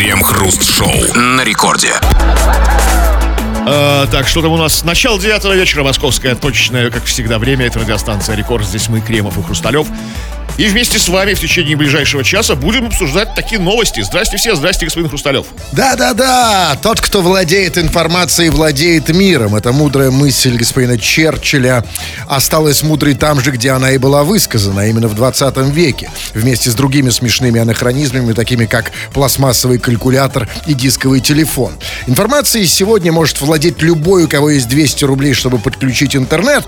Крем-хруст-шоу на рекорде. А, так, что там у нас? Начало девятого вечера, московское точное, как всегда, время. Это радиостанция «Рекорд». Здесь мы, Кремов и Хрусталев. И вместе с вами в течение ближайшего часа будем обсуждать такие новости. Здрасте все, здрасте, господин Хрусталев. Да-да-да, тот, кто владеет информацией, владеет миром. Это мудрая мысль господина Черчилля осталась мудрой там же, где она и была высказана, именно в 20 веке. Вместе с другими смешными анахронизмами, такими как пластмассовый калькулятор и дисковый телефон. Информацией сегодня может владеть любой, у кого есть 200 рублей, чтобы подключить интернет.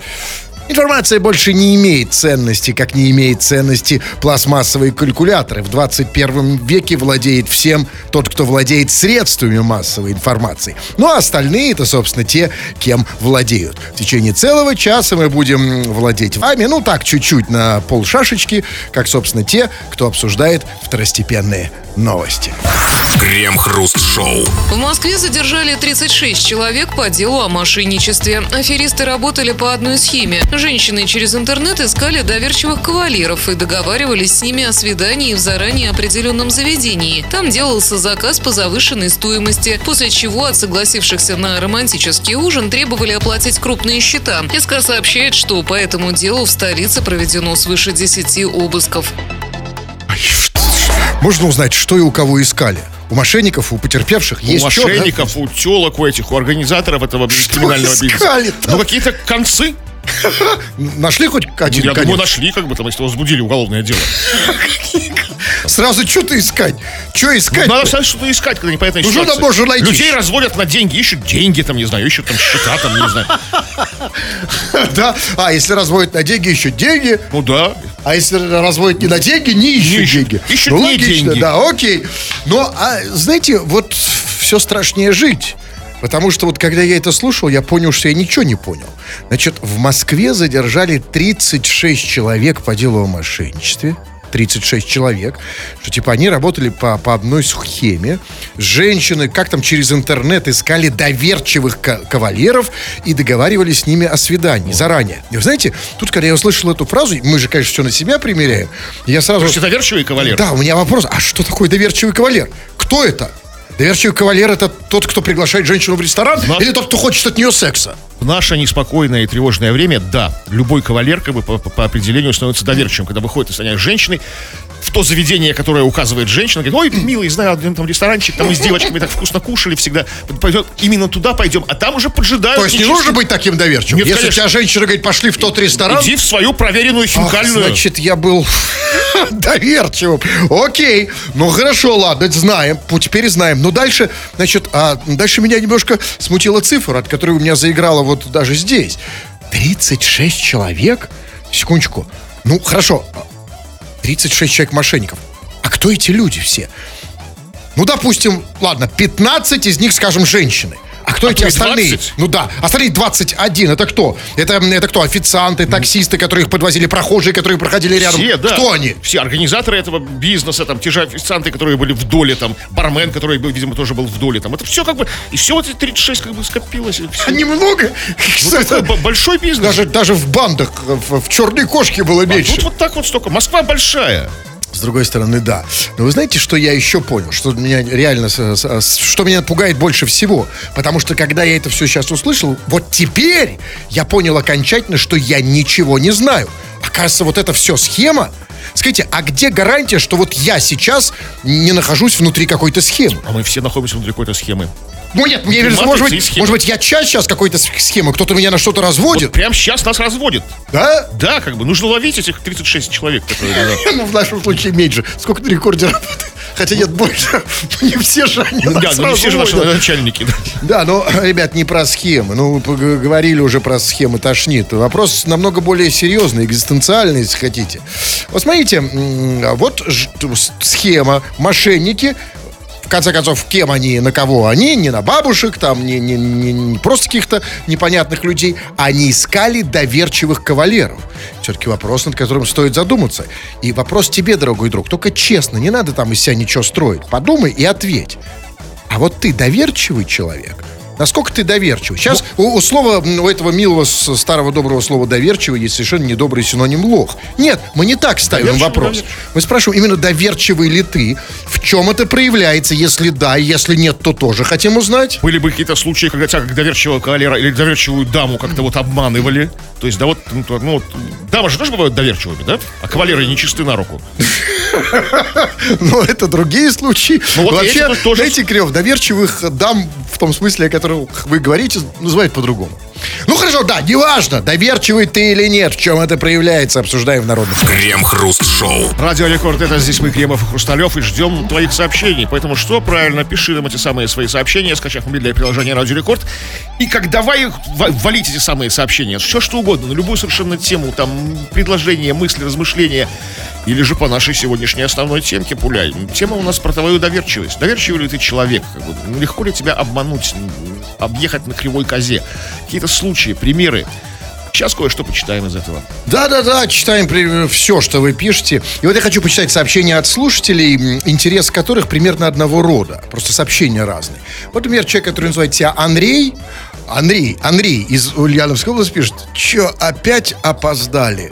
Информация больше не имеет ценности, как не имеет ценности пластмассовые калькуляторы. В 21 веке владеет всем тот, кто владеет средствами массовой информации. Ну а остальные это, собственно, те, кем владеют. В течение целого часа мы будем владеть вами, ну так, чуть-чуть на полшашечки, как, собственно, те, кто обсуждает второстепенные новости. Крем-хруст-шоу. В Москве задержали 36 человек по делу о мошенничестве. Аферисты работали по одной схеме. Женщины через интернет искали доверчивых кавалеров и договаривались с ними о свидании в заранее определенном заведении. Там делался заказ по завышенной стоимости, после чего от согласившихся на романтический ужин требовали оплатить крупные счета. СК сообщает, что по этому делу в столице проведено свыше 10 обысков. Можно узнать, что и у кого искали. У мошенников, у потерпевших У есть чё, да? мошенников, у телок, у этих, у организаторов этого криминального бизнеса. Ну, какие-то концы. Нашли хоть один Я думаю, нашли, как бы там, если возбудили уголовное дело. Сразу что-то искать. Что искать? Надо сразу что-то искать, когда непонятная Ну, что там можно найти? Людей разводят на деньги, ищут деньги, там, не знаю, ищут там счета, там, не знаю. Да? А если разводят на деньги, ищут деньги. Ну да. А если разводят не на деньги, не ищут, деньги. Ищут ну, не логично, деньги. да, окей. Но, а, знаете, вот все страшнее жить. Потому что вот когда я это слушал, я понял, что я ничего не понял. Значит, в Москве задержали 36 человек по делу о мошенничестве. 36 человек, что типа они работали по, по одной схеме. Женщины, как там через интернет, искали доверчивых ка- кавалеров и договаривались с ними о свидании заранее. И вы знаете, тут, когда я услышал эту фразу, мы же, конечно, все на себя примеряем, я сразу... Слушайте, доверчивый кавалер. Да, у меня вопрос, а что такое доверчивый кавалер? Кто это? Доверчивый кавалер это тот, кто приглашает женщину в ресторан? Но- Или тот, кто хочет от нее секса? В наше неспокойное и тревожное время, да, любой кавалер как бы по, по- по определению становится доверчивым, когда выходит из с женщиной в то заведение, которое указывает женщина, говорит, ой, милый, знаю, один там ресторанчик, там мы с девочками так вкусно кушали всегда, пойдем, именно туда пойдем, а там уже поджидают. То есть не нужно быть таким доверчивым? Нет, Если конечно. тебя женщина говорит, пошли в тот ресторан, Иди в свою проверенную Ах, хинкальную. значит, я был доверчивым. Окей. Ну, хорошо, ладно, знаем. Теперь знаем. Но дальше, значит, а, дальше меня немножко смутила цифра, от которой у меня заиграла вот даже здесь. 36 человек? Секундочку. Ну, хорошо. 36 человек мошенников. А кто эти люди все? Ну, допустим, ладно, 15 из них, скажем, женщины. А кто А эти остальные? 20? Ну да, остальные 21. Это кто? Это, это кто? Официанты, таксисты, которые их подвозили, прохожие, которые проходили рядом. Все, да. Кто они? Все организаторы этого бизнеса, там, те же официанты, которые были в доле, там, бармен, который, был, видимо, тоже был в доле, там. Это все как бы, и все вот эти 36 как бы скопилось. и всё. А немного? Ну, такой б- большой бизнес. Даже, даже в бандах, в, в черной кошке было А меньше. тут вот так вот столько. Москва большая. Другой стороны, да. Но вы знаете, что я еще понял? Что меня реально, что меня пугает больше всего? Потому что, когда я это все сейчас услышал, вот теперь я понял окончательно, что я ничего не знаю. Оказывается, вот это все схема. Скажите, а где гарантия, что вот я сейчас не нахожусь внутри какой-то схемы? А мы все находимся внутри какой-то схемы. Ну нет, мне Матрица может быть, может быть, я часть сейчас какой-то схемы, кто-то меня на что-то разводит, Вот прямо сейчас нас разводит. да? Да, как бы нужно ловить этих 36 человек, которые. Ну, в нашем случае меньше. Сколько на рекорде работает? Хотя нет, больше. Не все же они Да, ну не все же наши начальники. да. Но, ребят, не про схемы. Ну, говорили уже про схемы, тошнит. Вопрос намного более серьезный, экзистенциальный, если хотите. Вот смотрите, вот схема, мошенники, конце концов, кем они, на кого они, не на бабушек, там, не, не- не- не просто каких-то непонятных людей, они искали доверчивых кавалеров. Все-таки вопрос, над которым стоит задуматься. И вопрос тебе, дорогой друг, только честно, не надо там из себя ничего строить. Подумай и ответь. А вот ты доверчивый человек Насколько ты доверчив? Сейчас у, у слова, у этого милого старого доброго слова доверчивый есть совершенно недобрый синоним лох. Нет, мы не так ставим Доверчивый, вопрос. доверчивый. Мы спрашиваем именно доверчивый ли ты, в чем это проявляется, если да, если нет, то тоже хотим узнать. Были бы какие-то случаи, когда тебя как доверчивого кавалера или доверчивую даму как-то вот обманывали. То есть, да вот, ну, ну, вот, дамы же тоже бывают доверчивыми, да? А кавалеры не чисты на руку. Но это другие случаи. Ну, Вообще, знаете, Кирилл, доверчивых дам в том смысле, о котором вы говорите, называют по-другому. Ну хорошо, да, неважно, доверчивый ты или нет, в чем это проявляется, обсуждаем в народных. Крем-хруст-шоу. Радио Рекорд, это здесь мы, Кремов и Хрусталев, и ждем твоих сообщений. Поэтому что правильно, пиши нам эти самые свои сообщения, скачав мобильное приложение Радио Рекорд. И как давай валить эти самые сообщения. Все что угодно, на любую совершенно тему, там, предложения, мысли, размышления. Или же по нашей сегодняшней основной темке пуляй. Тема у нас про твою доверчивость. Доверчивый ли ты человек? Легко ли тебя обмануть, объехать на кривой козе? Какие-то случаи, примеры. Сейчас кое-что почитаем из этого. Да-да-да, читаем все, что вы пишете. И вот я хочу почитать сообщения от слушателей, интерес которых примерно одного рода. Просто сообщения разные. Вот, например, человек, который называет себя Андрей, Андрей, Андрей из Ульяновской области пишет, что опять опоздали.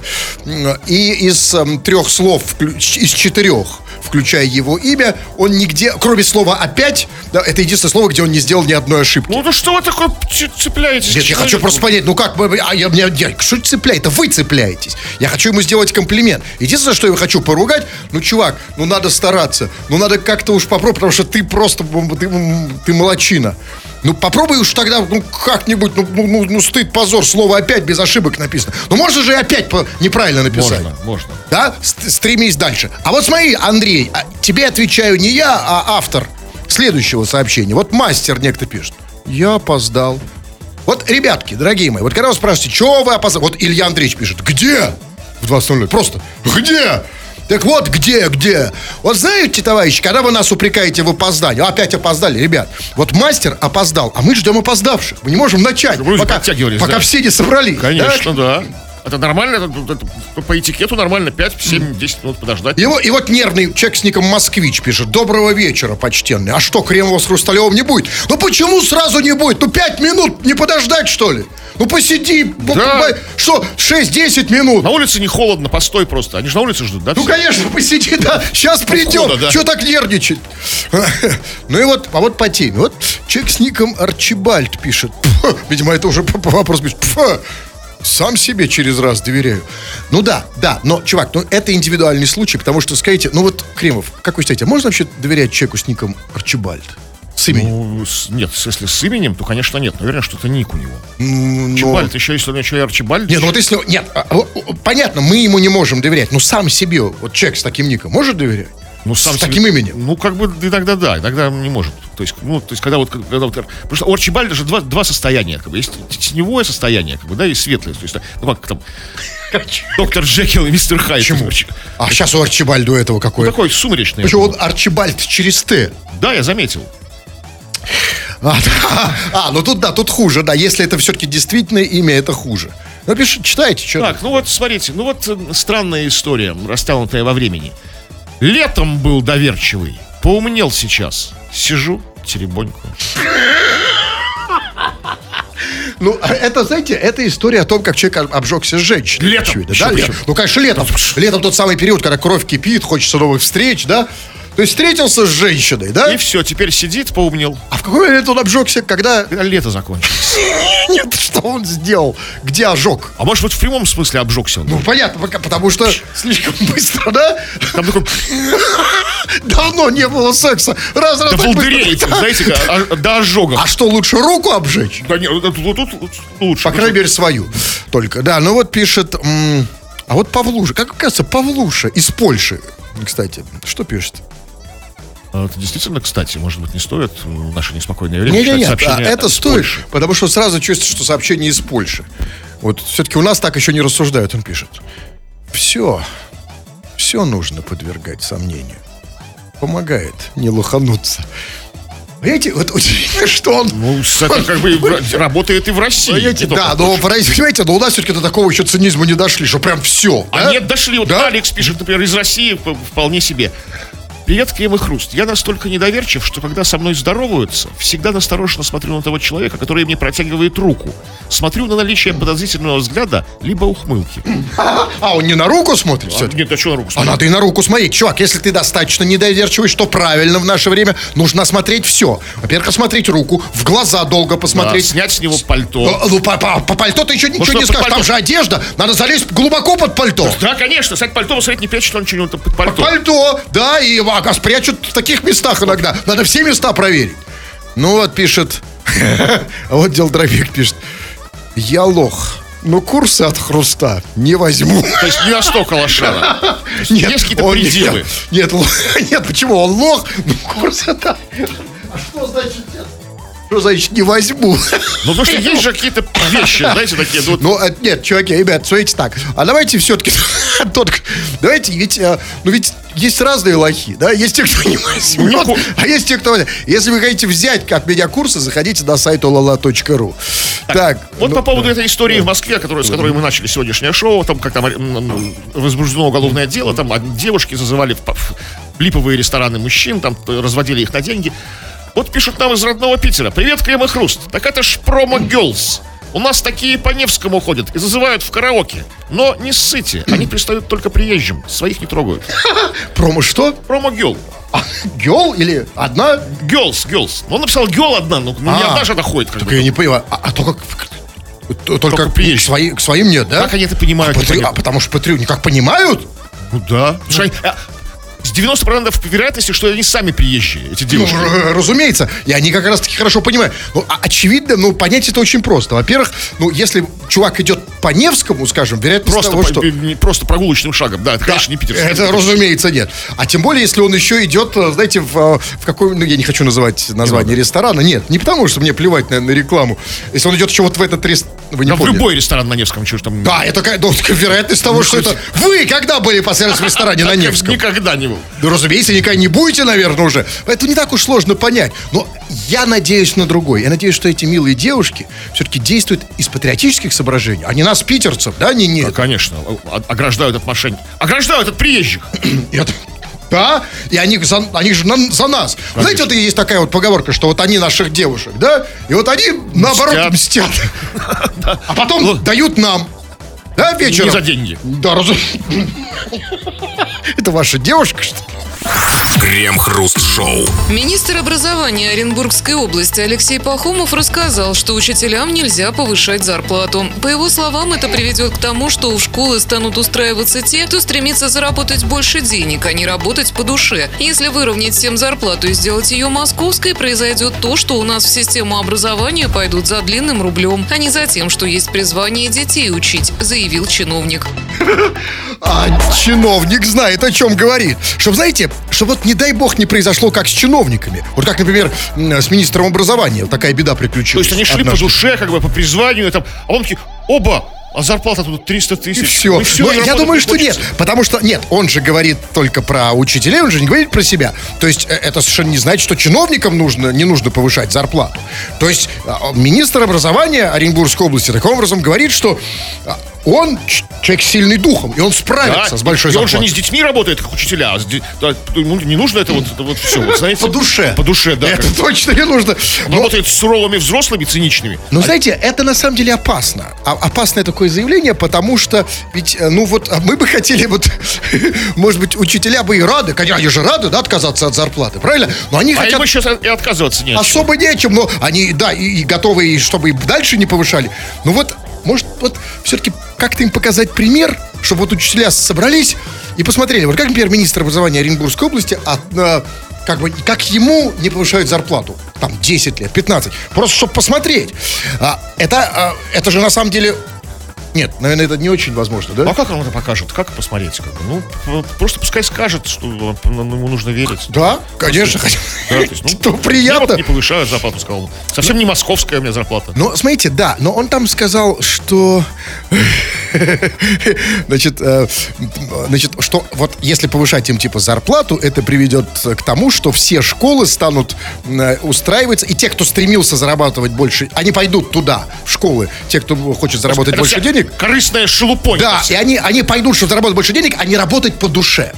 И из эм, трех слов, из четырех, включая его имя, он нигде, кроме слова «опять», да, это единственное слово, где он не сделал ни одной ошибки. Ну, да что вы такое цепляетесь? Нет, я хочу просто понять, ну как, а я, меня, я, что цепляет? Это вы цепляетесь. Я хочу ему сделать комплимент. Единственное, что я хочу поругать, ну, чувак, ну надо стараться. Ну надо как-то уж попробовать, потому что ты просто, ты, ты молочина. Ну попробуй уж тогда, ну как-нибудь, ну, ну, ну, ну, стыд, позор, слово опять без ошибок написано. Ну можно же и опять неправильно написать. Можно, можно. Да? Ст- Стремись дальше. А вот смотри, Андрей, а тебе отвечаю не я, а автор следующего сообщения. Вот мастер некто пишет. Я опоздал. Вот, ребятки, дорогие мои, вот когда вы спрашиваете, чего вы опоздали? Вот Илья Андреевич пишет, где? В 20.00. Просто, где? Так вот, где, где? Вот знаете, товарищи, когда вы нас упрекаете в опоздании, опять опоздали, ребят, вот мастер опоздал, а мы ждем опоздавших. Мы не можем начать, Вы пока, пока да. все не собрались. Конечно, да. Это нормально, это, это по этикету нормально, 5-7-10 минут подождать. И вот, и вот нервный человек с ником Москвич пишет. Доброго вечера, почтенный. А что, Кремова с Хрусталевым не будет? Ну почему сразу не будет? Ну пять минут не подождать, что ли? Ну посиди. Да. Что, 6-10 минут? На улице не холодно, постой просто. Они же на улице ждут, да? Ну, все? конечно, посиди, да. Сейчас придем. да. Что так нервничать? Ну и вот, а вот по теме. Вот человек с ником Арчибальд пишет. Видимо, это уже вопросу пишет. Сам себе через раз доверяю. Ну да, да, но, чувак, ну это индивидуальный случай, потому что, скажите, ну вот, Кремов, как вы считаете, можно вообще доверять человеку с ником Арчибальд? С именем? Ну, с- нет, если с именем, то, конечно, нет. Наверное, что-то ник у него. Ну, Арчибальд, еще если у него еще и Арчибальд. Нет, ну вот если... Нет, а, понятно, мы ему не можем доверять, но сам себе, вот человек с таким ником может доверять? Ну, с сам себе- таким именем? Ну, как бы иногда да, иногда не может. То есть, ну, то есть, когда вот, когда вот, потому что у Арчибальда же два, два состояния, как бы, есть теневое состояние, как бы, да, и светлое. То есть, ну, как там, доктор Джекил и мистер Хайд. Почему? А сейчас у Арчибальда этого Ну, какое? такой сумеречный. Почему он Арчибальд через Т? Да, я заметил. А, да. А, ну тут да, тут хуже, да. Если это все-таки действительное имя, это хуже. Ну, пишите, читайте, что. Так, ну вот смотрите, ну вот э, странная история, растянутая во времени. Летом был доверчивый, поумнел сейчас. Сижу, теребоньку. Ну, а это, знаете, это история о том, как человек об- обжегся с женщиной. Летом. Очевидно, да? Летом. Ну, конечно, летом. Летом тот самый период, когда кровь кипит, хочется новых встреч, да? То есть встретился с женщиной, да? И все, теперь сидит, поумнел. А в какой момент он обжегся, когда... Когда лето закончилось. Нет, что он сделал? Где ожог? А может, вот в прямом смысле обжегся он? Ну, понятно, потому что слишком быстро, да? Там такой, Давно не было секса. Раз, раз, волдырей, быстро. знаете, а- до ожогов. А что, лучше руку обжечь? Да нет, тут, лучше. По крайней мере, свою. Только, да. Ну вот пишет... а вот Павлуша. Как кажется, Павлуша из Польши. Кстати, что пишет? А Это действительно, кстати, может быть, не стоит в наше неспокойное время Не, не, читать нет, сообщения это стоит, Польши. потому что сразу чувствуется, что сообщение из Польши. Вот все-таки у нас так еще не рассуждают, он пишет. Все, все нужно подвергать сомнению. Помогает не лохануться. Понимаете, вот удивительно, что он... Ну, это как бы работает и в России. Понимаете, да, но, понимаете, но у нас все-таки до такого еще цинизма не дошли, что прям все. А нет, дошли. Вот Да? Алекс пишет, например, из России вполне себе. Крем и Хруст. Я настолько недоверчив, что когда со мной здороваются, всегда настороженно смотрю на того человека, который мне протягивает руку. Смотрю на наличие подозрительного взгляда, либо ухмылки. А, он не на руку смотрит? А, нет, а что на руку А смотреть? надо и на руку смотреть. Чувак, если ты достаточно недоверчивый, что правильно в наше время, нужно осмотреть все. Во-первых, осмотреть руку, в глаза долго Да, посмотреть. снять с него пальто. Ну, по, по- по пальто ты еще ничего что, не под скажешь. Там пальто? же одежда. Надо залезть глубоко под пальто. Да, конечно, снять пальто, посмотреть, не прячет он что-нибудь там под пальто. Пальто, да, и а, спрячут в таких местах иногда. Надо все места проверить. Ну вот пишет, а вот Делдровик пишет, я лох, но курсы от хруста не возьму. То есть не настолько лошара. То есть Есть какие-то пределы. Нет, нет, лох- нет, почему? Он лох, но курсы да. А что значит нет? Что значит не возьму? Ну, потому что есть же какие-то вещи, знаете, такие, ну, Ну, э, нет, чуваки, ребят, смотрите так. А давайте все-таки тот, давайте, ведь, э, ну ведь есть разные лохи, да? Есть те, кто не возьмет, Нику- а есть те, кто... Если вы хотите взять как меня курсы, заходите на сайт olala.ru. Так, Вот ну, по поводу этой истории в Москве, которую, с которой мы начали сегодняшнее шоу, там как там м, возбуждено уголовное дело, там а, девушки зазывали в, липовые рестораны мужчин, там э, разводили их на деньги. Вот пишут нам из родного Питера. Привет, Крем и Хруст. Так это ж промо Girls. У нас такие по Невскому ходят и зазывают в караоке. Но не ссыте, они пристают только приезжим, своих не трогают. промо что? Промо Girl. А, Гел или одна? Girls, Girls. Ну, Он написал Girl одна, ну, ну, не А. одна же Так бы. я не понимаю. А, а то как... то- Только, Только к, свои- к своим нет, да? Как они это понимают, А, патри- а потому что патриоты как понимают? Ну да. А, С 90% вероятности, что они сами приезжие, эти Ну, девушки. р- разумеется. И они как раз таки хорошо понимают. Ну, а- очевидно, ну, понять это очень просто. Во-первых, ну, если чувак идет по Невскому, скажем, вероятность Просто, того, по- что... не просто прогулочным шагом. Да, это, конечно, не питерский. Это, разумеется, нет. А тем более, если он еще идет, э, знаете, в, э, в какой, ну, я не хочу называть название ресторана. Нет, не потому, что мне плевать на, на рекламу. Если он идет еще вот в этот ресторан, вы не Да в любой ресторан на Невском, ж там... Да, это ну, вероятность того, Ну, что это... Вы когда были последний раз в ресторане на Невском? Никогда не был. Ну, разумеется, никогда не будете, наверное, уже. Это не так уж сложно понять. Но я надеюсь на другой. Я надеюсь, что эти милые девушки все-таки действуют из патриотических соображений, а не нас, питерцев, да? Не, не. Да, конечно. Ограждают от мошенников. Ограждают от приезжих. Это- Да, и они, за, они же на- за нас. Знаете, вот есть такая вот поговорка, что вот они наших девушек, да? И вот они, наоборот, мстят. А потом дают нам. Да, вечером? Не за деньги. Да, разумеется. Это ваша девушка, что ли? Крем-хруст-шоу. Министр образования Оренбургской области Алексей Пахомов рассказал, что учителям нельзя повышать зарплату. По его словам, это приведет к тому, что в школы станут устраиваться те, кто стремится заработать больше денег, а не работать по душе. Если выровнять всем зарплату и сделать ее московской, произойдет то, что у нас в систему образования пойдут за длинным рублем, а не за тем, что есть призвание детей учить, заявил чиновник. А чиновник знает, о чем говорит. Чтобы, знаете, чтобы вот не дай бог не произошло, как с чиновниками. Вот как, например, с министром образования. Такая беда То приключилась. есть они шли по однажды. душе, как бы по призванию, там, а он такие, оба, а зарплата тут 300 И тысяч. все. Ну, всё, Но и я думаю, что нет. Потому что, нет, он же говорит только про учителей, он же не говорит про себя. То есть э, это совершенно не значит, что чиновникам нужно, не нужно повышать зарплату. То есть а, министр образования Оренбургской области таким образом говорит, что а, он человек сильный духом, и он справится Да, с большой и он же зарплатой. не с детьми работает, как учителя, а с де- да, ему не нужно это вот, это вот все, вот, знаете. По душе. По душе, да. Это точно не нужно. Он Но- работает с суровыми взрослыми, циничными. Но знаете, это на самом деле опасно. А- опасное такое заявление, потому что ведь, э, ну вот, а мы бы хотели вот, может быть, учителя бы и рады, конечно, они же рады, да, отказаться от зарплаты, правильно? Но они А хотят ему сейчас и отказываться не от чего. особо нечем, но они, да, и, и готовы, и чтобы и дальше не повышали. Ну вот, может, вот все-таки как-то им показать пример, чтобы вот учителя собрались и посмотрели, вот как, например, министр образования Оренбургской области, а, а, как бы, как ему не повышают зарплату, там, 10 лет, 15, просто чтобы посмотреть. А, это, а, это же на самом деле... Нет, наверное, это не очень возможно, да? А как он это покажет? Как посмотреть? Как бы? Ну, просто пускай скажет, что ему нужно верить. Да, конечно. Да, то есть, ну, приятно. вот не повышают зарплату, сказал. Совсем не московская у меня зарплата. Ну, смотрите, да, но он там сказал, что... Значит, э, значит, что вот если повышать им типа зарплату, это приведет к тому, что все школы станут э, устраиваться, и те, кто стремился зарабатывать больше, они пойдут туда, в школы, те, кто хочет заработать больше вся денег. Корыстная шелупонь. Да, и они, они пойдут, чтобы заработать больше денег, а не работать по душе.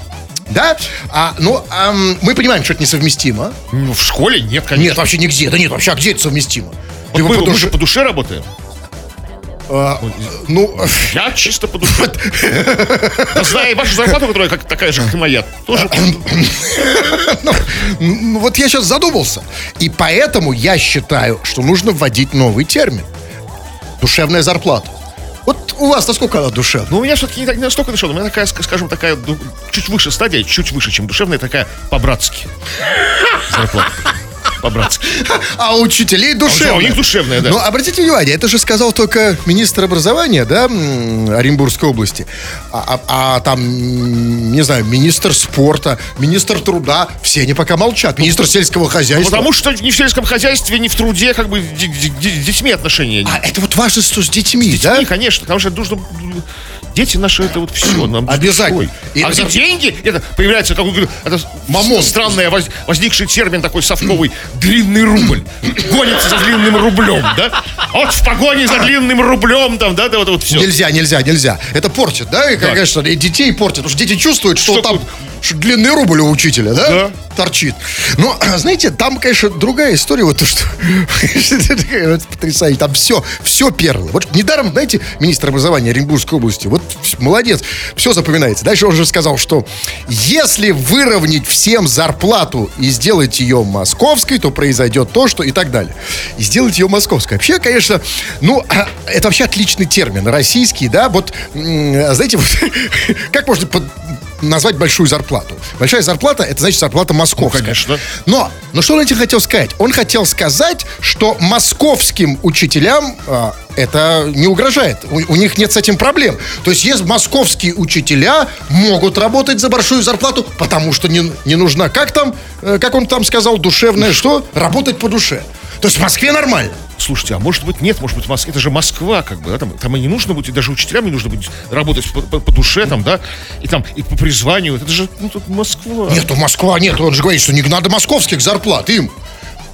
Да? А, ну, ам, мы понимаем, что это несовместимо. Ну, в школе нет, конечно. Нет, вообще нигде. Да нет, вообще, а где это совместимо? Вот мы, по мы душе- же по душе работаем. Ну, Я чисто по душе. Да знаю, ваша зарплата, которая как такая же, как и моя, тоже ну, вот я сейчас задумался. И поэтому я считаю, что нужно вводить новый термин. Душевная зарплата. Вот у вас насколько она душевная? Ну, у меня все-таки не, так- не настолько душевная. У меня такая, ск- скажем, такая ду- чуть выше стадия, чуть выше, чем душевная, такая по-братски. Зарплата. По-братски. А учителей душевная. у них душевная, да. Но обратите внимание, это же сказал только министр образования, да, Оренбургской области. А, а- а там, не знаю, министр спорта, министр труда, все они пока молчат. Министр сельского хозяйства. Потому что ни в сельском хозяйстве, ни в труде, как бы, с с детьми отношения. А это вот важно, что с детьми, да? Детьми, конечно, потому что нужно... Дети наши, это вот все. Нам Обязательно. И а это- где деньги? Это появляется это Мамон. странный воз- возникший термин такой совковый длинный рубль. Гонится за длинным рублем, да? Вот в погоне за длинным рублем там, да, да, вот, вот все. Нельзя, нельзя, нельзя. Это портит, да? И, Да. конечно, и детей портит. Потому что дети чувствуют, что, Что там длинный рубль у учителя, да? Да. Торчит. Но, знаете, там, конечно, другая история. Вот то, что... это потрясающе. Там все, все перло. Вот недаром, знаете, министр образования Оренбургской области, вот молодец, все запоминается. Дальше он же сказал, что если выровнять всем зарплату и сделать ее московской, то произойдет то, что и так далее. И сделать ее московской. Вообще, конечно, ну, а, это вообще отличный термин. Российский, да, вот, м, знаете, вот, как можно под- назвать большую зарплату? Большая зарплата, это значит зарплата московская. Ну, конечно. Но, но что он этим хотел сказать? Он хотел сказать, что московским учителям а, это не угрожает. У, у них нет с этим проблем. То есть, есть московские учителя могут работать за большую зарплату, потому что не, не нужна, как там, э, как он там сказал, душевное что? Работать по душе. То есть в Москве нормально. Слушайте, а может быть нет, может быть в Москве, это же Москва, как бы, да, там, там и не нужно будет, и даже учителям не нужно будет работать по, по- по душе, там, да, и там, и по призванию, это же, ну, тут Москва. Нету Москва, нет, он же говорит, что не надо московских зарплат им.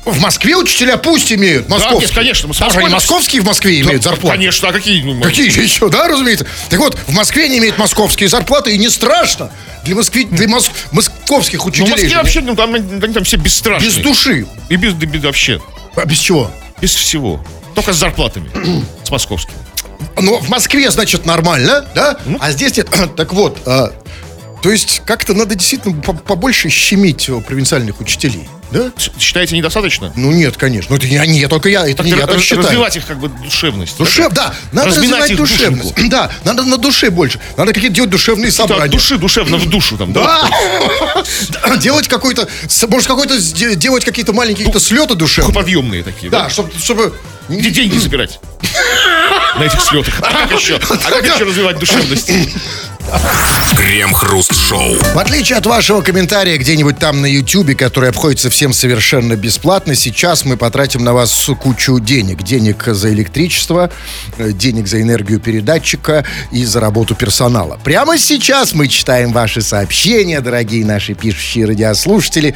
В Москве учителя пусть имеют московские. нет, конечно, мы Там же они московские в Москве имеют Да, зарплаты. Конечно, а какие? ну, Какие же еще, да, разумеется? Так вот, в Москве не имеют московские зарплаты, и не страшно. Для, Москвы, для мос- московских Ну, в учителей Москве вообще, ну, там, они там все бесстрашные. без души. И без, да, без- вообще, А без чего? Без всего. Только с зарплатами, с московскими. Ну, в Москве, значит, нормально, да? Ну. А здесь нет. Так вот, а, то есть как-то надо действительно по- побольше щемить э, провинциальных учителей, да? Считаете, недостаточно? Ну, нет, конечно. Ну, это не, не только я, это не я так считаю. развивать их, как бы, душевность. Душев, да, надо Разминать развивать душевность. душеньку. Да, надо на душе больше. Надо какие-то делать душевные Да, от собрания. души, душевно в душу там, да? Да. Делать какой-то, может, какой-то, делать какие-то маленькие какие-то слеты душевные. Подъемные такие, Да, да? чтобы, чтобы Где деньги забирать? На этих слетах. А как еще? А как еще развивать душевность? Крем-хруст-шоу. В отличие от вашего комментария где-нибудь там на Ютубе, который обходится всем совершенно бесплатно, сейчас мы потратим на вас кучу денег. Денег за электричество, э, денег за энергию передатчика и за работу персонала. Прямо сейчас мы читаем ваши сообщения, дорогие наши пишущие радиослушатели.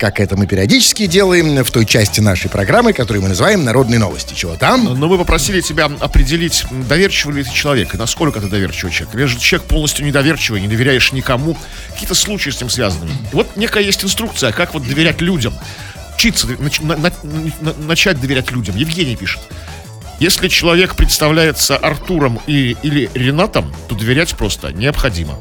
Как это мы периодически делаем в той части нашей программы, которую мы называем «Народные новости». Чего там? Но мы попросили тебя определить, доверчивый ли ты человек, и насколько ты доверчивый человек. Или же человек полностью недоверчивый, не доверяешь никому. Какие-то случаи с этим связаны. И вот некая есть инструкция, как вот доверять людям. Учиться, нач- на- на- на- начать доверять людям. Евгений пишет. Если человек представляется Артуром и, или Ренатом, то доверять просто необходимо.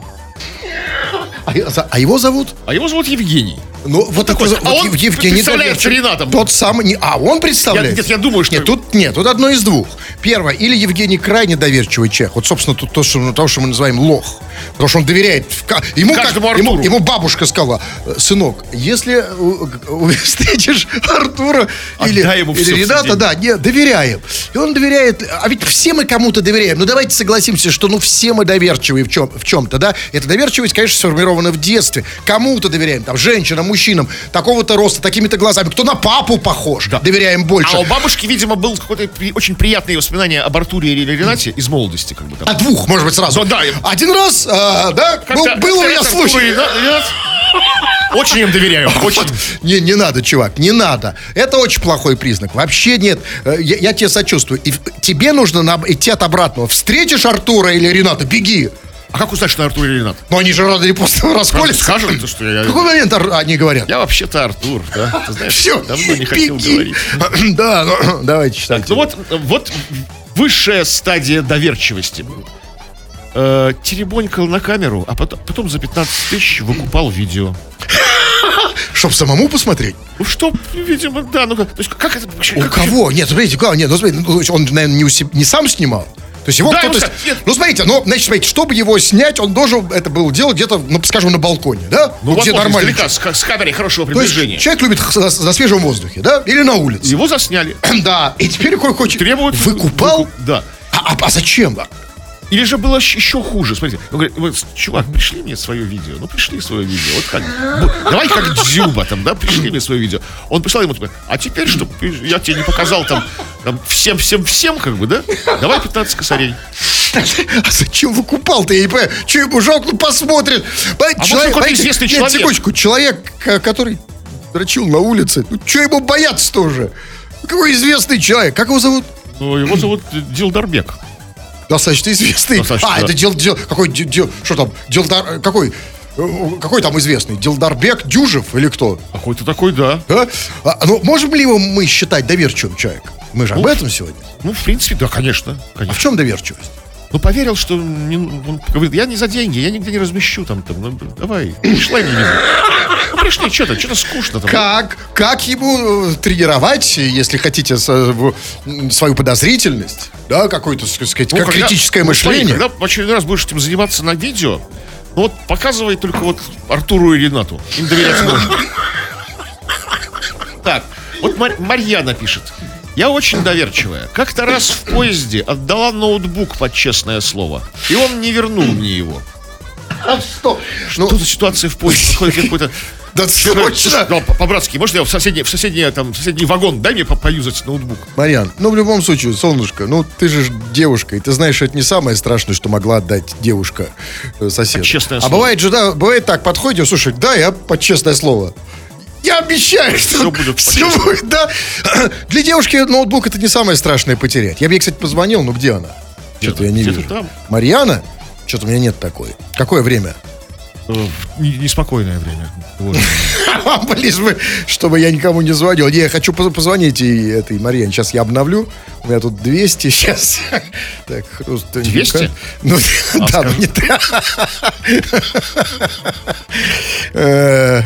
А, а его зовут? А его зовут Евгений. Ну, вот такой, А вот он Ев- Евгений представляется Доверчик. Ренатом. Тот самый, не, а он представляет. Я- нет, я думаю, что- Нет, тут нет, тут одно из двух. Первое, или Евгений крайне доверчивый человек. Вот, собственно, тут то, что, то, что мы называем лох. Потому что он доверяет. в Ему, как- ему, ему бабушка сказала, «Э, сынок, если у- встретишь Артура или, или Рената, да, не, доверяем. И он доверяет, а ведь все мы кому-то доверяем. Ну, давайте согласимся, что ну все мы доверчивые в, чем, в чем-то, да? Эта доверчивость, конечно, сформирована в детстве. Кому-то доверяем, там, женщинам, мужчинам, такого-то роста, такими-то глазами. Кто на папу похож, доверяем больше. А у бабушки, видимо, был какое-то очень приятное воспоминание об Артуре или Ренате из молодости, как бы там. А двух, может быть, сразу. Ну, да. Один раз, а, да, был, был у меня случай. Очень им доверяю, очень. Не, не надо, чувак, не надо. Это очень плохой признак. Вообще нет. Э, Я, я тебе сочувствую. И тебе нужно на- идти от обратного. Встретишь Артура или Рената, беги. А как узнать, что Артур или Ренат? Но они же рано или поздно Правда, расколются. скажем, то, что я... В какой момент они говорят? Я вообще-то Артур, да? Ты знаешь, Все, давно не хотел говорить. Да, ну, давайте читайте. Ну вот, вот высшая стадия доверчивости. Э, теребонькал на камеру, а потом, потом за 15 тысяч выкупал видео. Чтоб самому посмотреть? Ну что, видимо, да, ну то есть как это вообще? У как- кого? Нет, смотрите, у кого? Нет, ну смотрите, ну, он, наверное, не, у себ- не сам снимал. То есть его Да, кто-то... нет. Ну, смотрите, ну, значит, смотрите, чтобы его снять, он должен это было делать где-то, ну, скажем, на балконе, да? Ну, где возможно, нормально. издалека, с, с камерой хорошего То есть приближения. человек любит за, на свежем воздухе, да? Или на улице. Его засняли. Да, и теперь какой хочет... Требуют... Выкупал? выкуп- Да. А, а- а зачем? Или же было еще хуже. Смотрите, он говорит, вот, чувак, пришли мне свое видео. Ну, пришли свое видео. Вот как, давай как Дзюба там, да, пришли мне свое видео. Он прислал ему, такой, а теперь, чтобы я тебе не показал там, там всем, всем, всем, как бы, да? Давай 15 косарей. А зачем выкупал-то? Я не понимаю. Че ему жалко, ну посмотрит. А может, какой-то понимаете, известный нет, человек? секундочку, человек, ко- который дрочил на улице, ну что ему бояться тоже? Какой известный человек? Как его зовут? Ну, его зовут Дилдарбек. Достаточно известный. Достаточно, а, да. это дел, дел, какой, дел, что там, Дилдар, какой, э, какой там известный? Дилдарбек Дюжев или кто? Какой-то такой, да. Да? А, ну, можем ли его мы считать доверчивым человеком? Мы же об Ну, этом сегодня. Ну, в принципе, да, конечно. А в конечно. чем доверчивость? Ну, поверил, что не- он говорит, я не за деньги, я нигде не размещу там. там ну, давай, и не. Ну, пришли, что-то, что-то скучно там. Как, как ему э, тренировать, если хотите, м, свою подозрительность, да, какое-то, так сказать, Ну, как когда- критическое ну, смотри, мышление? когда в очередной раз будешь этим заниматься на видео, ну вот показывай только вот Артуру и Ренату. Им доверять можно. Так, вот Мар- Марьяна пишет. Я очень доверчивая. Как-то раз в поезде отдала ноутбук под честное слово. И он не вернул мне его. А что? Ну, Что за ситуация в поезде? Какой-то... да срочно! Ну, по- По-братски, можно я в соседний, в соседний, там, в соседний вагон? Дай мне по- поюзать ноутбук. Марьян, ну в любом случае, солнышко, ну ты же девушка, и ты знаешь, это не самое страшное, что могла отдать девушка э, соседу. Честное а слово. бывает же, да, бывает так, подходим, слушай, да, я под честное слово. Я обещаю, что Всё будет по-честному. будет, да. Для девушки ноутбук это не самое страшное потерять. Я бы ей, кстати, позвонил, ну где она? Что-то я не вижу. там. Марьяна? Что-то у меня нет такой. Какое время? Э, не- Неспокойное время. Лишь бы, чтобы я никому не звонил. Не, я хочу поз- позвонить и этой Марьяне. Сейчас я обновлю. У меня тут 200 сейчас. Так, хруст. 200? Ну, да, ну не так. Э,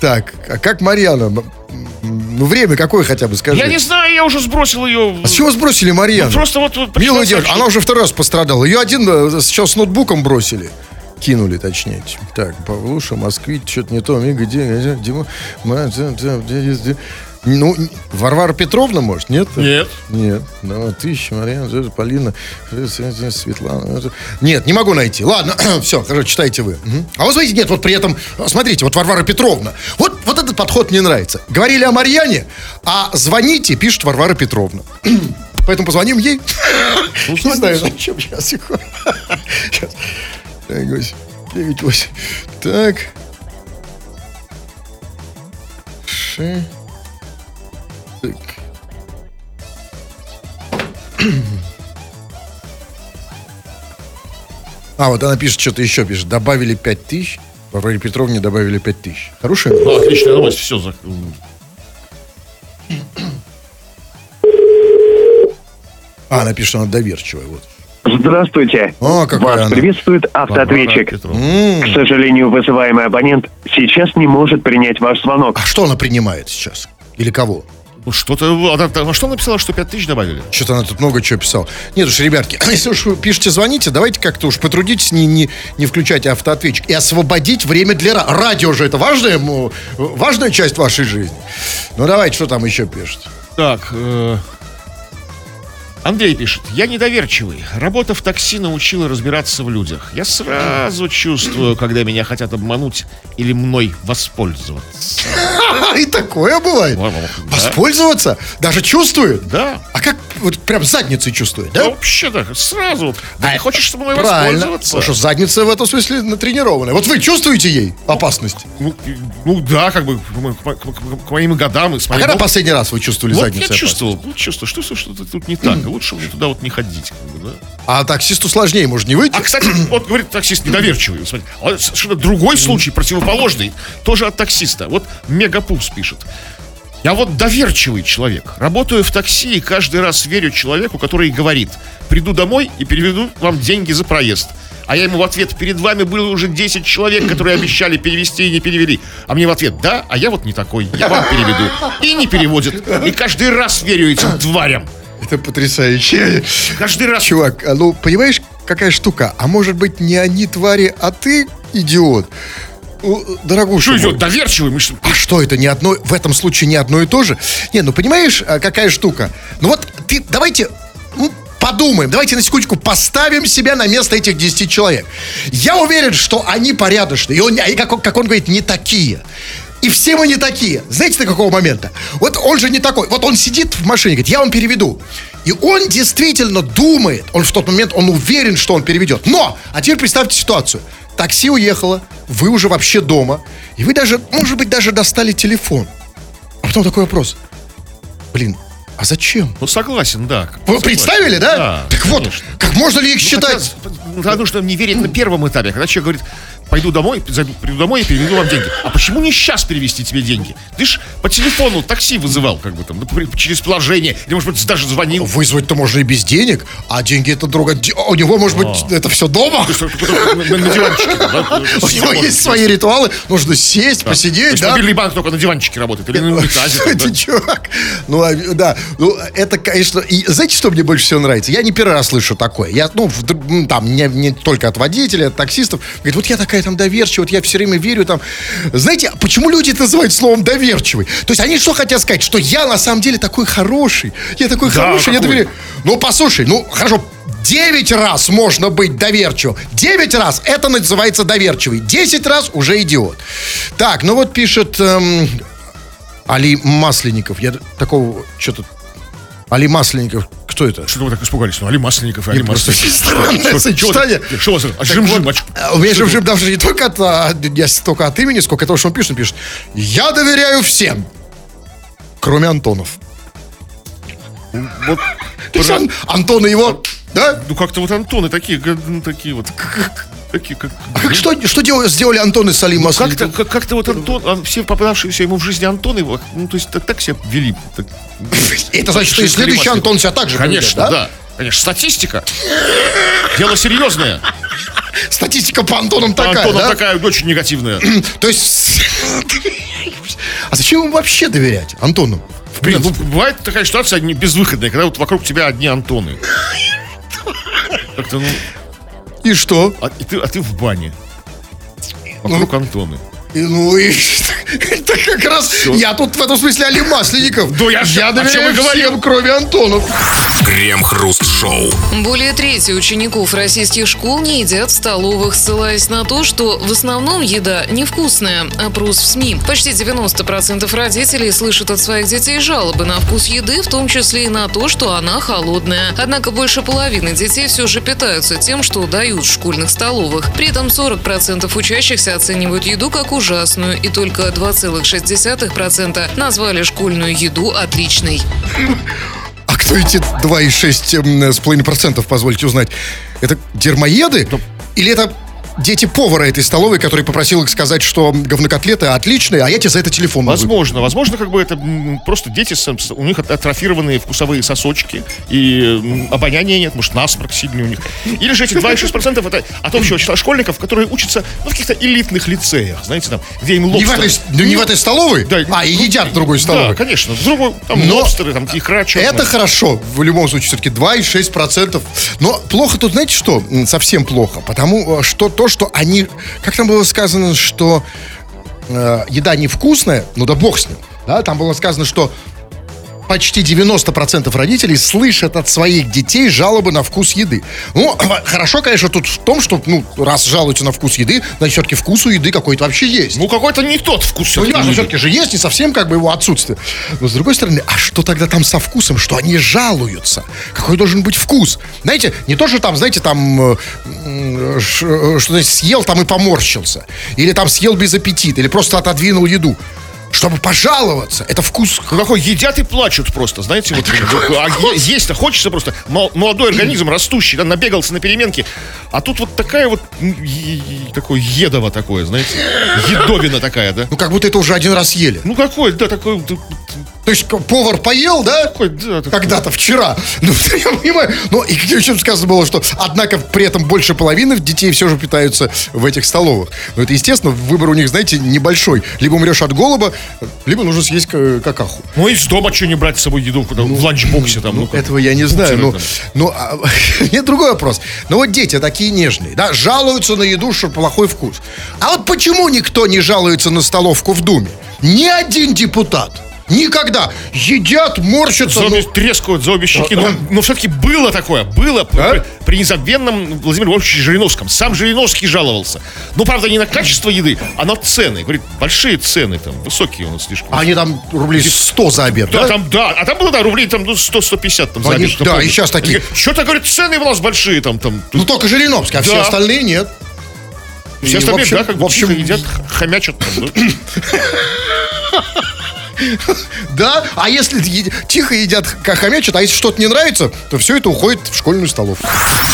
Так, а как Марьяна? Ну, время какое хотя бы, скажи. Я не знаю, я уже сбросил ее. А с чего сбросили Марьяну? Просто вот... вот Милая девушка, она уже второй раз пострадала. Ее один э, сейчас с ноутбуком бросили. Кинули, точнее. Так, Павлуша, Москвич, что-то не то. Мига, где, где, Дима. Ну, Варвара Петровна, может, нет? Нет. Нет. Ну, тысяча, Марьяна, Полина, Светлана. Нет, не могу найти. Ладно, все, хорошо, читайте вы. Мгм. А вот смотрите, нет, вот при этом, смотрите, вот Варвара Петровна. Вот, вот этот подход мне нравится. Говорили о Марьяне, а звоните, пишет Варвара Петровна. Поэтому позвоним ей. Не знаю, зачем сейчас. Сейчас. Так, восемь, девять, восемь. Так. Ши. Так. А, вот она пишет, что-то еще пишет. Добавили пять тысяч. Варваре Петровне добавили пять тысяч. Хорошая? Ну, отличная новость, все. За... А, она пишет, что она доверчивая. Вот. Здравствуйте. О, какая Вас она. приветствует автоответчик. К сожалению, вызываемый абонент сейчас не может принять ваш звонок. А что она принимает сейчас? Или кого? Ну, что-то... Она, а что написала, что 5 тысяч добавили? Что-то она тут много чего писала. Нет уж, ребятки, если уж вы пишете, звоните, давайте как-то уж потрудитесь, не, не, не включать автоответчик. И освободить время для ра- радио же. Это важная, важная часть вашей жизни. Ну, давайте, что там еще пишет? Так, э, Андрей пишет. Я недоверчивый. Работа в такси научила разбираться в людях. Я сразу чувствую, когда меня хотят обмануть или мной воспользоваться. И такое бывает. Да. Воспользоваться? Даже чувствует? Да. А как вот прям задницей чувствует, Да да? вообще так, сразу. Да А, не хочешь со мной воспользоваться? Потому что задница в этом смысле натренированная. Вот вы чувствуете ей опасность? Ну, ну да, как бы к, моим годам А когда последний раз вы чувствовали задницу? я чувствовал, чувствую, что, тут не так. Лучше мне туда вот не ходить. как бы, да. А таксисту сложнее, может, не выйти? А, кстати, вот говорит таксист недоверчивый. Вот смотри, а совершенно другой случай, противоположный, тоже от таксиста. Вот Мегапупс пишет. Я вот доверчивый человек. Работаю в такси и каждый раз верю человеку, который говорит, приду домой и переведу вам деньги за проезд. А я ему в ответ, перед вами было уже 10 человек, которые обещали перевести и не перевели. А мне в ответ, да, а я вот не такой, я вам переведу. И не переводит. И каждый раз верю этим тварям. Это потрясающе. Каждый раз. Чувак, а ну, понимаешь, какая штука? А может быть, не они твари, а ты идиот? Ну, Дорогуша Что идет? Доверчивый? Мы А что это не одно, в этом случае не одно и то же? Не, ну понимаешь, а, какая штука? Ну вот ты, давайте ну, подумаем, давайте на секундочку поставим себя на место этих 10 человек. Я уверен, что они порядочные, и он, они, как, он, как он говорит, не такие. И все мы не такие. Знаете, до какого момента? Вот он же не такой. Вот он сидит в машине, говорит, я вам переведу. И он действительно думает, он в тот момент, он уверен, что он переведет. Но, а теперь представьте ситуацию. Такси уехало, вы уже вообще дома, и вы даже, может быть, даже достали телефон. А потом такой вопрос. Блин, а зачем? Ну, согласен, да. Вы Согласен. представили, да? Да, так вот, конечно. как можно ли их Ну, считать? хотя, Потому что не верит на первом этапе. Когда человек говорит, пойду домой, зайду- приду домой и переведу вам деньги. А почему не сейчас перевести тебе деньги? Ты ж по телефону такси вызывал, как бы там, ну, через приложение, или, может быть, даже звонил. Вызвать-то можно и без денег, а деньги это друга. У него, может быть, это все дома. Есть, на, диванчике. да, У него есть свои ритуалы, нужно сесть, То посидеть, да? мобильный банк только на диванчике работает, или на унитазе. там, Ты да? чувак. Ну, а, да. Ну, это, конечно... И знаете, что мне больше всего нравится? Я не первый раз слышу такое. Я, ну, там, не, не только от водителей, от таксистов. Говорит, вот я такая там доверчивая, вот я все время верю там. Знаете, а почему люди это называют словом доверчивый? То есть они что хотят сказать? Что я на самом деле такой хороший. Я такой Да, хороший, я какой? доверяю. Ну, послушай, ну, хорошо, Девять раз можно быть доверчивым. Девять раз это называется доверчивый. Десять раз уже идиот. Так, ну вот пишет эм, Али Масленников. Я такого что-то... Али Масленников. Кто это? Что вы так испугались? Ну, Али Масленников, Али Масленников. сочетание. Что у вас? Жим-жим, а а, У меня жим-жим даже не только от, а, имени, сколько того, что он пишет. Он пишет, я доверяю всем, кроме Антонов. Вот, То есть он- Антон и его, да? ну, как-то вот Антоны такие, ну, такие вот, такие, как... А как, что, что делали, сделали Антон и Салим Как-то, Масленников? как- как-то вот Антон, все попадавшиеся ему в жизни Антоны, ну, то есть так, так себя вели. так. Это значит, что и следующий. Антон себя так же Конечно, поведет, да? Конечно, статистика. Дело серьезное. Статистика по Антонам По такая, Антонам да? такая очень негативная. То есть... А зачем ему вообще доверять Антону? В Блин, ну, бывает такая ситуация безвыходная, когда вот вокруг тебя одни Антоны. Как-то, ну, И что? а, и ты, а ты в бане. Вокруг Антоны. И, ну и это как раз я тут в этом смысле Али Масленников. Да я же- я о чем доверяю и говорил. всем, кроме Антонов. Крем-хруст-шоу. Более трети учеников российских школ не едят в столовых, ссылаясь на то, что в основном еда невкусная. Опрос в СМИ. Почти 90% родителей слышат от своих детей жалобы на вкус еды, в том числе и на то, что она холодная. Однако больше половины детей все же питаются тем, что дают в школьных столовых. При этом 40% учащихся оценивают еду как ужасную, и только 2,6% назвали школьную еду отличной. А кто эти 2,6 с половиной процентов, позвольте узнать? Это дермоеды? Или это дети повара этой столовой, который попросил их сказать, что говнокотлеты отличные, а я тебе за это телефон могу Возможно, возможно, как бы это просто дети, у них атрофированные вкусовые сосочки, и обоняния нет, может, насморк сильный у них. Или же эти 2,6% это от общего числа школьников, которые учатся ну, в каких-то элитных лицеях, знаете, там, где им Не в, лобстеры. этой, ну, не в этой столовой? Да, а, и ну, едят в другой Да, столовой. конечно, в другой, там, Но лобстеры, там, икра, чёрная. Это хорошо. В любом случае, все-таки 2,6%. Но плохо тут, знаете что? Совсем плохо. Потому э, что то, что они... Как там было сказано, что э, еда невкусная, ну да бог с ним. Да, там было сказано, что почти 90% родителей слышат от своих детей жалобы на вкус еды. Ну, хорошо, конечно, тут в том, что, ну, раз жалуются на вкус еды, значит, все-таки вкус у еды какой-то вообще есть. Ну, какой-то не тот вкус. Ну, ясно, все-таки же есть, не совсем как бы его отсутствие. Но с другой стороны, а что тогда там со вкусом? Что они жалуются? Какой должен быть вкус? Знаете, не то, что там, знаете, там э, э, что значит, съел там и поморщился. Или там съел без аппетита, или просто отодвинул еду. Чтобы пожаловаться. Это вкус. Какой едят и плачут просто, знаете, вот, а есть-то хочется просто Мол- молодой организм растущий, да, набегался на переменке, а тут вот такая вот такое едово такое, знаете, едовина такая, да. Ну, как будто это уже один раз ели. Ну какой, да, такой, То есть повар поел, да? такой. Когда-то вчера. Ну, я понимаю. Но и еще сказано было, что, однако, при этом больше половины детей все же питаются в этих столовых. Но это, естественно, выбор у них, знаете, небольшой. Либо умрешь от голоба, либо нужно съесть к- какаху. Ну из дома что не брать с собой еду куда, в ланчбоксе там, ну, как. Этого я не знаю. Ну, там. ну а, нет, другой вопрос. Ну вот дети такие нежные, да, жалуются на еду, что плохой вкус. А вот почему никто не жалуется на столовку в Думе? Ни один депутат. Никогда. Едят, морщатся. За ну, обе- трескают за обе щеки. Но, но все-таки было такое, было при, А? при незабвенном Владимире Львовиче Жириновском. Сам Жириновский жаловался. Ну, правда, не на качество еды, а на цены. Говорит, большие цены там, высокие у нас слишком. Они там рублей 100 за обед, Да, да? там, да, а там было, да, рублей там ну, 100-150 там за Они- обед, да, помню. и щас такие. Что-то, говорит, цены у нас большие там, там. Ну только Жириновский, а все Да. остальные нет. Все и, остальные, общем- да, как в общем, едят, хомячат там, да. Да, а если тихо едят, как хомячат, а если что-то не нравится, то все это уходит в школьную столовку.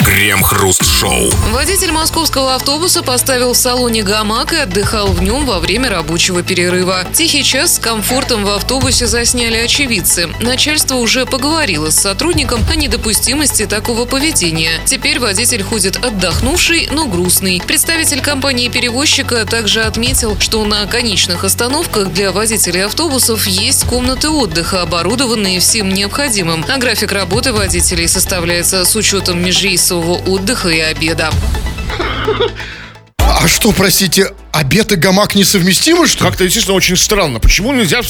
Крем-хруст-шоу. Водитель московского автобуса поставил в салоне гамак и отдыхал в нем во время рабочего перерыва. Тихий час с комфортом в автобусе засняли очевидцы. Начальство уже поговорило с сотрудником о недопустимости такого поведения. Теперь водитель ходит отдохнувший, но грустный. Представитель компании-перевозчика также отметил, что на конечных остановках для водителей автобусов есть комнаты отдыха, оборудованные всем необходимым. А график работы водителей составляется с учетом межрейсового отдыха и обеда. А что, простите, обед и гамак несовместимы, что? Как-то, естественно, очень странно. Почему нельзя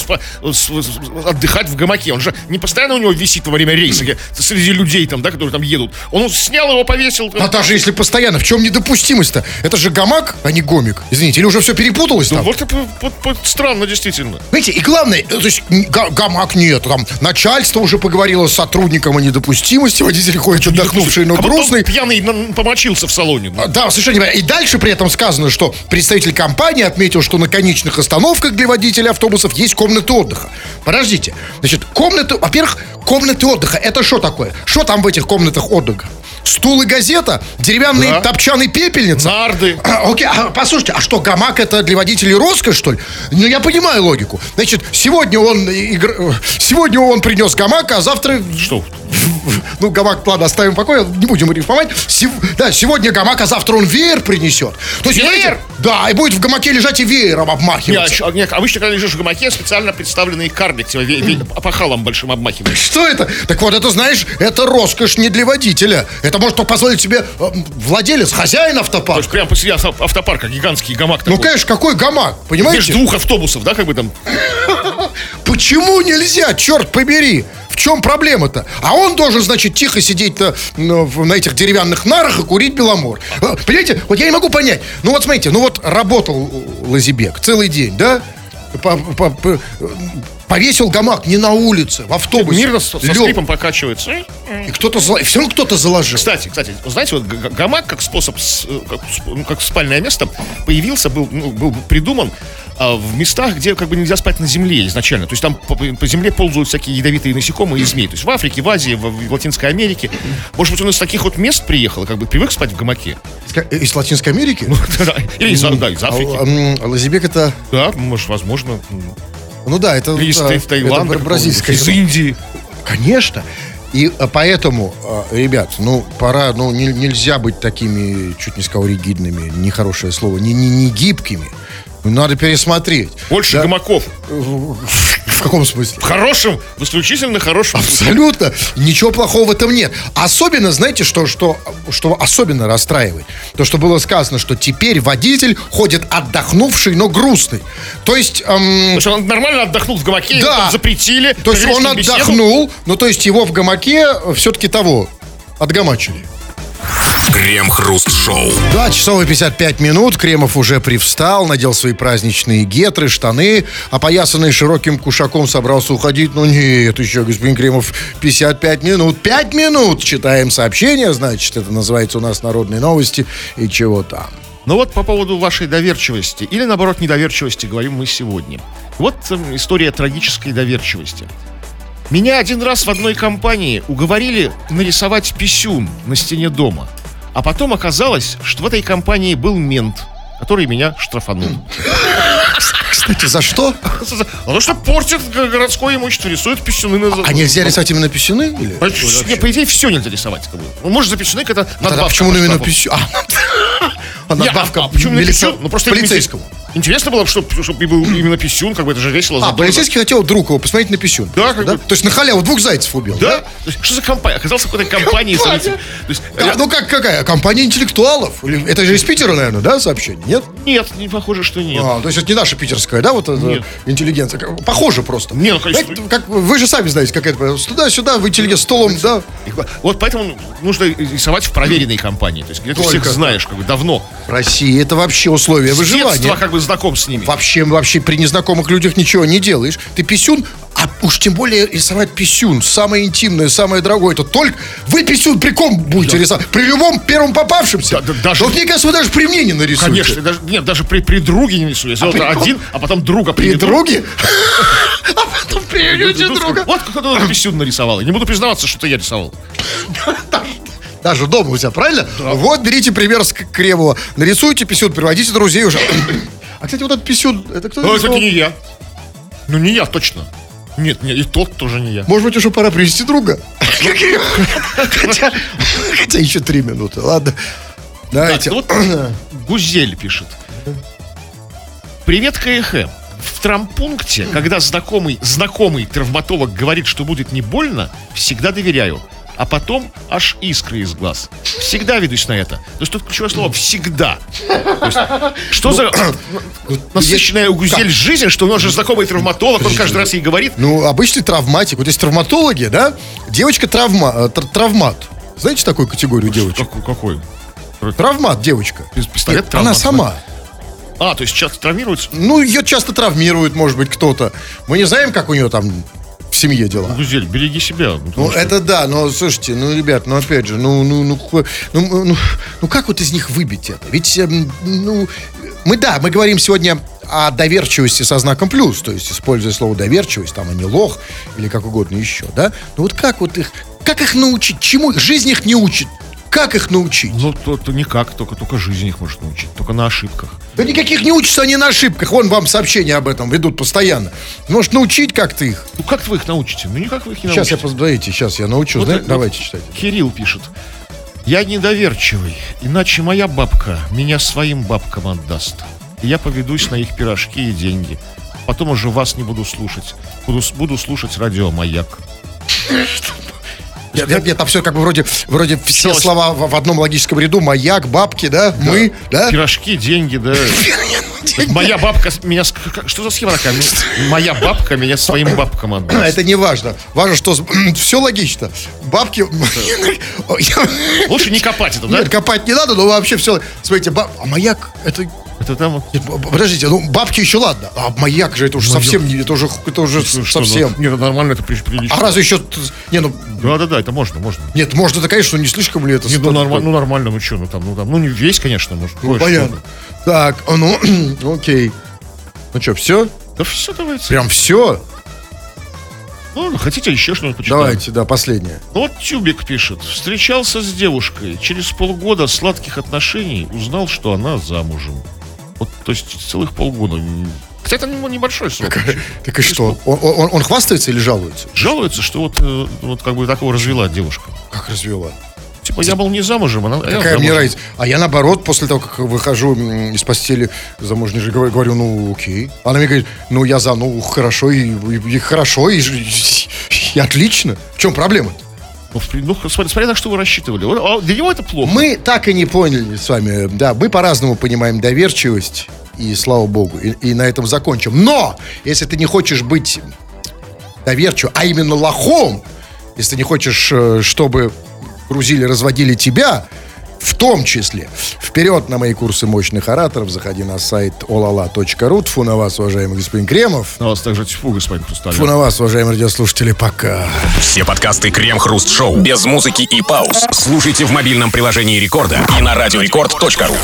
отдыхать в гамаке? Он же не постоянно у него висит во время рейса среди людей, там, да, которые там едут. Он снял его, повесил. там. А даже если постоянно, в чем недопустимость-то? Это же гамак, а не гомик. Извините, или уже все перепуталось Ну, там? вот это вот- вот странно, действительно. Знаете, и главное, э, то есть гамак нет, там начальство уже поговорило с сотрудником о недопустимости, водитель ходит отдохнувший, но он грустный. пьяный помочился в салоне. А, Да, совершенно неверно. И дальше при этом сказано, что представитель компании отметил, что на конечных остановках для водителей автобусов есть комнаты отдыха. Подождите. Значит, комнаты, во-первых, комнаты отдыха. Это что такое? Что там в этих комнатах отдыха? Стул и газета? Деревянные Да. топчаный пепельница? Нарды. А, Окей, а, послушайте, а что, гамак это для водителей роскошь, что ли? Ну, я понимаю логику. Значит, сегодня он, игр- сегодня он принес гамак, а завтра... Что? Ну, гамак, ладно, оставим в покое, не будем рифмовать. Сев- да, сегодня гамак, а завтра он веер принесет. То есть, Веер? понимаете, Да, и будет в гамаке лежать и веером а обмахиваться. чё- не, обычно, когда лежишь в гамаке, специально представленный карлик тебя ве- ве- опахалом большим обмахивает. Что это? Так вот, это, знаешь, это роскошь не для водителя. Это может позволить себе э, владелец, хозяин То автопарка. есть прямо посреди авто- автопарка гигантский гамак Ну, такой. конечно, какой гамак, понимаете? Между двух автобусов, да, как бы там. Почему нельзя, черт побери? В чем проблема-то? А он должен, значит, тихо сидеть на, на- этих деревянных нарах и курить беломор. А, Понимаете, вот я не могу понять. Ну вот смотрите, ну вот работал Лазибек целый день, да? По- по- по- повесил гамак не на улице, в автобусе. Мирно со Лёг. скрипом покачивается. И кто-то, все равно кто-то заложил. Кстати, кстати, знаете, вот гамак как способ, э, как, ну, как спальное место появился, был, ну, был придуман а, в местах, где как бы нельзя спать на земле изначально. То есть там по, по земле ползают всякие ядовитые насекомые и змеи. То есть в Африке, в Азии, в, в Латинской Америке. Может быть, он из таких вот мест приехал, как бы привык спать в гамаке. Из Латинской Америки? Да, Или из, А, Африки. м, Лазибек это... Да, может, возможно. Ну да, это... Из да, Тай- это Таиланда. бразильская. Из Индии. Конечно. И э, поэтому, э, ребят, ну, пора, ну, не- нельзя быть такими, чуть не сказал, ригидными, нехорошее слово, не, не, не гибкими. Ну, Надо пересмотреть. Больше Да. гамаков. В каком смысле? В хорошем, в исключительно хорошем. смысле. Абсолютно. Ничего плохого в этом нет. Особенно, знаете, что, что, что особенно расстраивает? То, что было сказано, что теперь водитель ходит отдохнувший, но грустный. То есть... эм, То есть он нормально отдохнул в гамаке, его Да. там запретили. то есть он беседу. отдохнул, ну то есть его в гамаке все-таки того, отгамачили. Крем-хруст-шоу. 2 часов и 55 минут. Кремов уже привстал, надел свои праздничные гетры, штаны, опоясанный широким кушаком собрался уходить. Ну нет, еще, господин Кремов, 55 минут. 5 минут читаем сообщение, значит, это называется у нас народные новости и чего там. Ну вот по поводу вашей доверчивости, или наоборот недоверчивости, говорим мы сегодня. Вот эм, история трагической доверчивости. Меня один раз в одной компании уговорили нарисовать писюн на стене дома. А потом оказалось, что в этой компании был мент, который меня штрафанул. Кстати, за что? А то, что портит городское имущество, рисует писюны на... А нельзя рисовать именно писюны? Или? А, по идее, все нельзя рисовать. Ну, Может, за писюны Тогда надбавка почему по именно штрафу. Писюн? А, Не, а- надбавка а почему писюн? Ну, просто полицейскому. Интересно было, чтобы, чтобы был именно писюн, как бы это же весело. А, задорно. полицейский хотел друг его посмотреть на писюн. Да, как бы- То есть на халяву двух зайцев убил. Да? То есть, что за компания? Оказался какой-то компании. Компания. То есть, Да, ну как, какая? Компания интеллектуалов? Это же из Питера, наверное, да, сообщение? Нет? Нет, не похоже, что нет. А, то есть это не наша питерская, да, вот эта интеллигенция? Похоже просто. Не, ну, конечно. Знаете, как, вы же сами знаете, как это. Туда-сюда, вы интеллигент столом, да. Вот поэтому нужно рисовать в проверенной компании. То есть, где ты всех знаешь, как бы давно. В России это вообще условия С выживания. детства как бы знаком с ними. Вообще, вообще при незнакомых людях ничего не делаешь. Ты писюн, а уж тем более рисовать писюн, самое интимное, самое дорогое, это только вы писюн при ком будете рисовать? При любом первом попавшемся? Да, да, даже- Вот мне кажется, вы даже при мне не нарисуете. Конечно, даже, нет, даже при, при друге не рисую. Я сделал это один, а потом друга При друге? А потом Ну, друга. Вот кто-то писюн нарисовал. Я не буду признаваться, что я рисовал. Даже дома у тебя, правильно? Вот, берите пример с Кремова. Нарисуйте писюн, приводите друзей уже. А, кстати, вот этот писюн, это кто Ну, это не я. Ну, не я, точно. Нет, нет, и тот тоже не я. Может быть, уже пора привести друга? Хотя, еще три минуты, ладно. Давайте. ну вот Гузель пишет. Привет, КХ. В травмпункте, когда знакомый, знакомый травматолог говорит, что будет не больно, всегда доверяю. А потом аж искры из глаз. Всегда ведусь на это. То есть тут ключевое слово «всегда». Есть, что за насыщенная у Гузель жизнь, что у нас же знакомый травматолог, он каждый раз ей говорит, Ну, обычный травматик. Вот есть травматологи, да? Девочка травма, э, тр- травмат. Знаете такую категорию девочек? какой? Травмат девочка. Пис- пистолет Нет, Она травмат, сама. А, то есть часто травмируется? Ну, ее часто травмирует, может быть, кто-то. Мы не знаем, как у нее там в семье дела. Гузель, береги себя. Ну, потому что- это да, но слушайте, ну, ребят, ну опять же, ну, ну, ну, хо- ну, ну, ну, как вот из них выбить это? Ведь, эм, ну, мы, да, мы говорим сегодня о доверчивости со знаком плюс, то есть, используя слово доверчивость, там, а не лох, или как угодно еще, да? Ну, вот как вот их, как их научить? Чему? Жизнь их не учит. Как их научить? Ну, то, то никак, только, только жизнь их может научить, только на ошибках. Да никаких не учатся они на ошибках. Вон вам сообщения об этом ведут постоянно. Может, научить как-то их? Ну, как вы их научите? Ну, никак вы их не Сейчас я, научите. подождите, сейчас я научу. Вот Зна- это- Давайте читайте. Кирилл пишет. Я недоверчивый, иначе моя бабка меня своим бабкам отдаст. И я поведусь на их пирожки и деньги. Потом уже вас не буду слушать. Буду, буду слушать радио «Маяк». Нет, нет, нет, там все как бы вроде, вроде все Всё- слова в, в одном логическом ряду. Маяк, бабки, да, мы, да? Пирожки, деньги, да. Моя бабка меня... Что за схема такая? Моя бабка меня своим бабкам отдаст. Это не важно. Важно, что все логично. Бабки... Лучше не копать это, да? Нет, копать не надо, но вообще все... Смотрите, баб- а маяк, это... Это там... Нет, Подождите, ну бабки еще ладно, а маяк же это уже совсем не, это уже, это уже Ну, что, совсем. ну, Нет, нормально, это при- прилично. А разве еще, не, ну, Да-да-да, это можно, можно. нет, можно это, конечно, не слишком ли это? Не, ну, такое? ну нормально, ну что, ну там, ну там, ну не весь, конечно, может. Ну, понятно. Так, а ну, окей. Ну что, все? Да все, давайте. Прям все? Ну, хотите еще что-нибудь почитаем? Давайте, да, последнее. Ну, Вот Тюбик пишет. Встречался с девушкой. Через полгода сладких отношений узнал, что она замужем. Вот, то есть целых полгода. Хотя это ну, небольшой срок. Так и что? Он, он- он хвастается или жалуется? Жалуется, что вот, э, вот как бы такого развела девушка. Как развела? Типа, я был не замужем, она... Какая мне замужем. разница? А я наоборот, после того, как выхожу из постели замужней же говорю, ну окей. Она мне говорит, ну я за, ну хорошо, и, и- и хорошо, и, ж- и отлично. В чем проблема? Ну, ну, смотря, смотря на что вы рассчитывали. А Для него это плохо. Мы так и не поняли с вами, да, мы по-разному понимаем доверчивость, и слава богу, и, и на этом закончим. Но, если ты не хочешь быть доверчивым, а именно лохом, если ты не хочешь, э, чтобы грузили, разводили тебя, в том числе, вперед на мои курсы мощных ораторов, заходи на сайт olala.ru. Тфу на вас, уважаемый господин Кремов. На вас также тьфу, господин Хрусталев. Тфу на вас, уважаемые радиослушатели, пока. Все подкасты Крем-Хруст Шоу без музыки и пауз. Слушайте в мобильном приложении Рекорда и на радиорекорд.ру.